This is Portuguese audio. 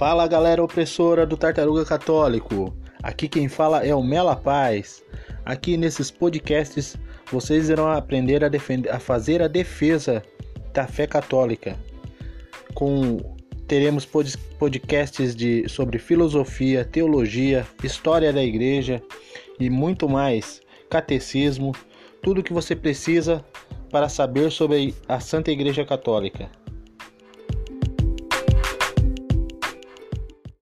Fala galera opressora do Tartaruga Católico. Aqui quem fala é o Mela Paz. Aqui nesses podcasts vocês irão aprender a, defender, a fazer a defesa da fé católica. Com teremos podcasts de, sobre filosofia, teologia, história da igreja e muito mais, catecismo, tudo o que você precisa para saber sobre a Santa Igreja Católica.